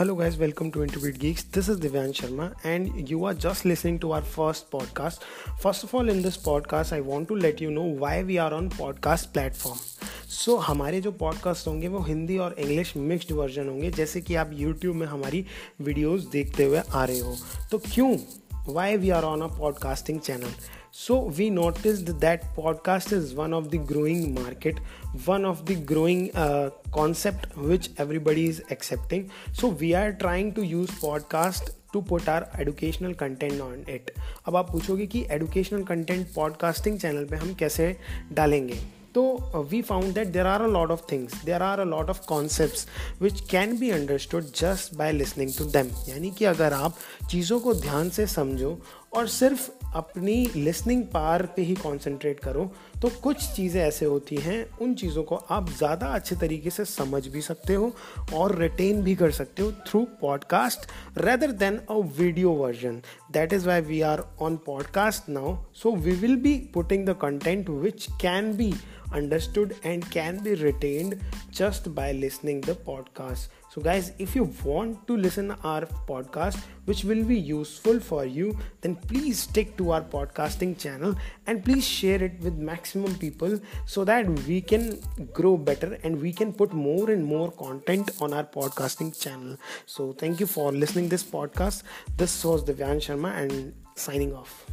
Hello guys welcome to interview geeks this is Divyang Sharma and you are just listening to our first podcast first of all in this podcast I want to let you know why we are on podcast platform so हमारे जो podcast होंगे वो हिंदी और English mixed version होंगे, जैसे कि आप YouTube में हमारी वीडियोज़ देखते हुए आ रहे हो। तो क्यों? Why we are on a podcasting channel so we noticed that podcast is one of the growing market one of the growing uh, concept which everybody is accepting so we are trying to use podcast to put our educational content on it अब आप पूछोगे कि educational content podcasting channel पे हम कैसे डालेंगे तो we found that there are a lot of things there are a lot of concept which can be understood just by listening to them यानी कि अगर आप चीज़ों को ध्यान से समझो और सिर्फ़ अपनी लिसनिंग पार पे ही कॉन्सेंट्रेट करो तो कुछ चीज़ें ऐसे होती हैं, उन चीज़ों को आप ज़्यादा अच्छे तरीके से समझ भी सकते हो और रिटेन भी कर सकते हो through podcast rather than a video version that is why we are on podcast now so we will be putting the content which can be understood and can be retained just by listening the podcast. So guys if you want to listen our podcast which will be useful for you then please stick to our podcasting channel and please share it with maximum people so that we can grow better and we can put more and more content on our podcasting channel. So thank you for listening this podcast. This was Divyan Sharma and signing off